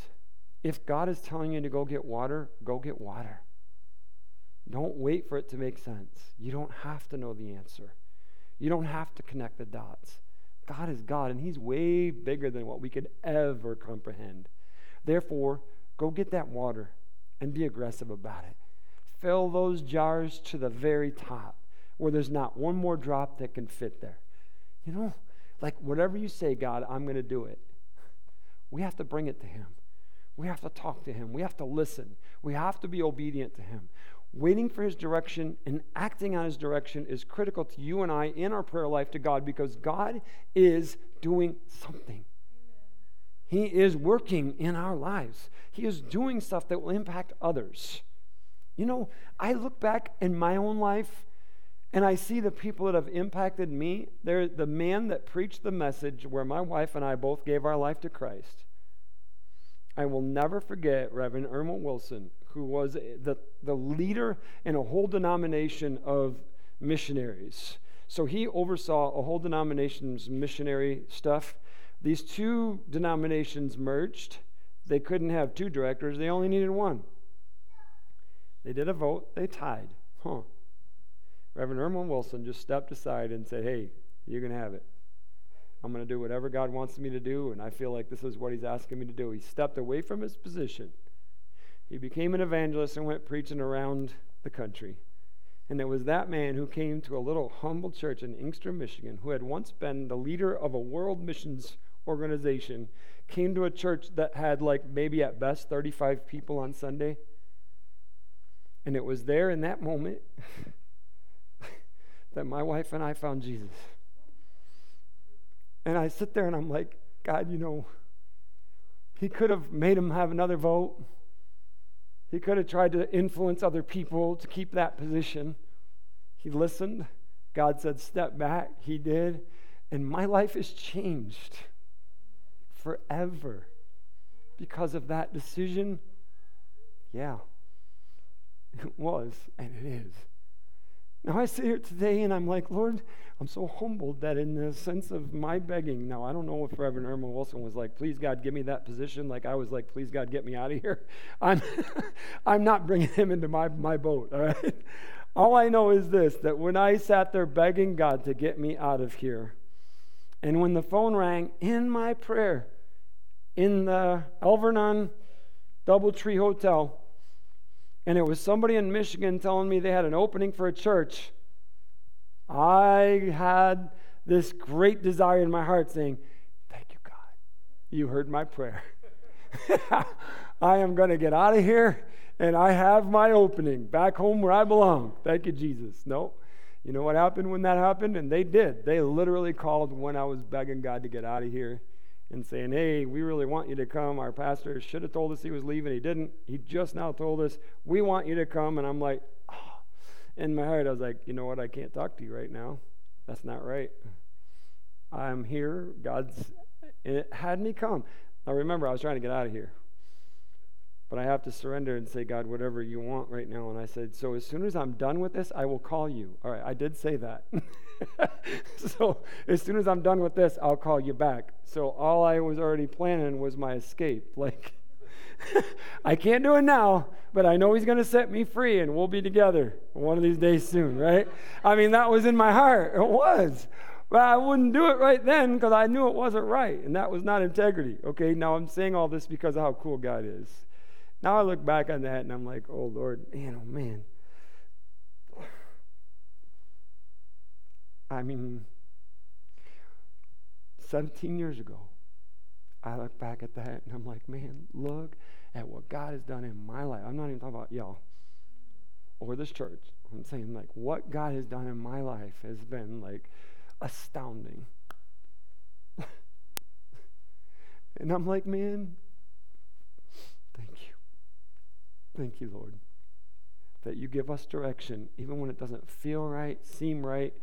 if God is telling you to go get water, go get water. Don't wait for it to make sense. You don't have to know the answer. You don't have to connect the dots. God is God, and He's way bigger than what we could ever comprehend. Therefore, go get that water and be aggressive about it. Fill those jars to the very top where there's not one more drop that can fit there. You know, like whatever you say, God, I'm going to do it. We have to bring it to Him. We have to talk to Him. We have to listen. We have to be obedient to Him. Waiting for His direction and acting on His direction is critical to you and I in our prayer life to God because God is doing something. He is working in our lives. He is doing stuff that will impact others. You know, I look back in my own life and I see the people that have impacted me. They're the man that preached the message where my wife and I both gave our life to Christ. I will never forget Reverend Irma Wilson, who was the, the leader in a whole denomination of missionaries. So he oversaw a whole denomination's missionary stuff. These two denominations merged. They couldn't have two directors, they only needed one. They did a vote, they tied. Huh. Reverend Irma Wilson just stepped aside and said, Hey, you can have it. I'm going to do whatever God wants me to do, and I feel like this is what He's asking me to do. He stepped away from his position he became an evangelist and went preaching around the country. And it was that man who came to a little humble church in Inkster, Michigan, who had once been the leader of a world missions organization, came to a church that had like maybe at best 35 people on Sunday. And it was there in that moment <laughs> that my wife and I found Jesus. And I sit there and I'm like, God, you know, he could have made him have another vote. He could have tried to influence other people to keep that position. He listened. God said, Step back. He did. And my life has changed forever because of that decision. Yeah, it was, and it is. Now I sit here today and I'm like, Lord, I'm so humbled that in the sense of my begging, now I don't know if Reverend Irma Wilson was like, please God, give me that position. Like I was like, please God, get me out of here. <laughs> I'm, <laughs> I'm not bringing him into my, my boat, <laughs> all right? All I know is this that when I sat there begging God to get me out of here, and when the phone rang in my prayer in the Alvernon Doubletree Hotel, and it was somebody in Michigan telling me they had an opening for a church, I had this great desire in my heart saying, Thank you, God. You heard my prayer. <laughs> I am going to get out of here and I have my opening back home where I belong. Thank you, Jesus. No. You know what happened when that happened? And they did. They literally called when I was begging God to get out of here and saying, Hey, we really want you to come. Our pastor should have told us he was leaving. He didn't. He just now told us, We want you to come. And I'm like, oh. In my heart, I was like, You know what? I can't talk to you right now. That's not right. I'm here. God's had me come. Now remember, I was trying to get out of here. But I have to surrender and say, God, whatever you want right now. And I said, So as soon as I'm done with this, I will call you. All right, I did say that. <laughs> so as soon as I'm done with this, I'll call you back. So all I was already planning was my escape. <laughs> Like, I can't do it now, but I know He's going to set me free and we'll be together one of these days soon, right? I mean, that was in my heart. It was. But I wouldn't do it right then because I knew it wasn't right, and that was not integrity. Okay, now I'm saying all this because of how cool God is. Now I look back on that and I'm like, oh Lord, man, oh man. I mean, 17 years ago, I look back at that and I'm like, man, look at what God has done in my life. I'm not even talking about y'all or this church. I'm saying, like, what God has done in my life has been like astounding. <laughs> and I'm like, man, thank you. Thank you, Lord, that you give us direction even when it doesn't feel right, seem right,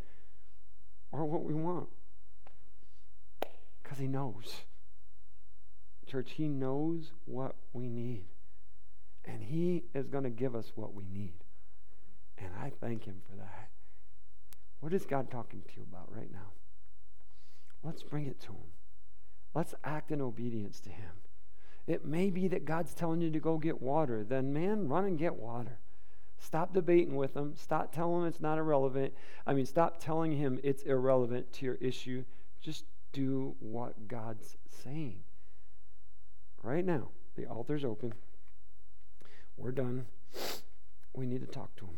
or what we want. Because He knows. Church, He knows what we need. And He is going to give us what we need. And I thank Him for that. What is God talking to you about right now? Let's bring it to Him. Let's act in obedience to Him. It may be that God's telling you to go get water. Then, man, run and get water. Stop debating with Him. Stop telling Him it's not irrelevant. I mean, stop telling Him it's irrelevant to your issue. Just do what God's saying. Right now, the altar's open. We're done. We need to talk to Him.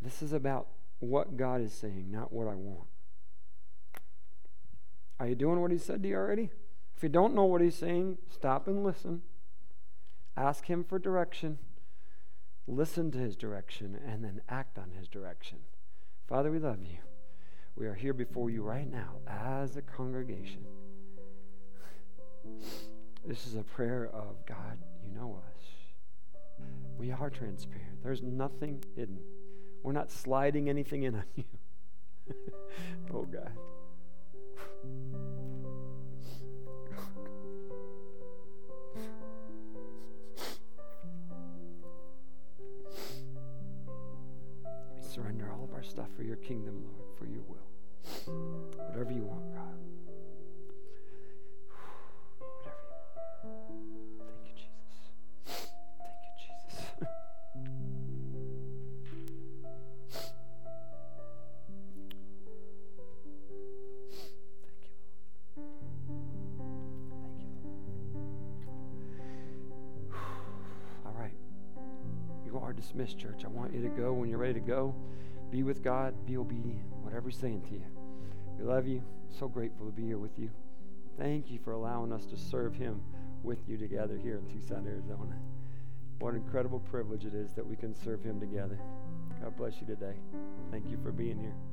This is about what God is saying, not what I want. Are you doing what He said to you already? If you don't know what He's saying, stop and listen. Ask Him for direction. Listen to His direction and then act on His direction. Father, we love you. We are here before you right now as a congregation. This is a prayer of God, you know us. We are transparent. There's nothing hidden. We're not sliding anything in on you. <laughs> oh, God. Surrender all of our stuff for your kingdom, Lord, for your will. Whatever you want, God. Dismissed, church. I want you to go when you're ready to go. Be with God, be obedient, whatever He's saying to you. We love you. So grateful to be here with you. Thank you for allowing us to serve Him with you together here in Tucson, Arizona. What an incredible privilege it is that we can serve Him together. God bless you today. Thank you for being here.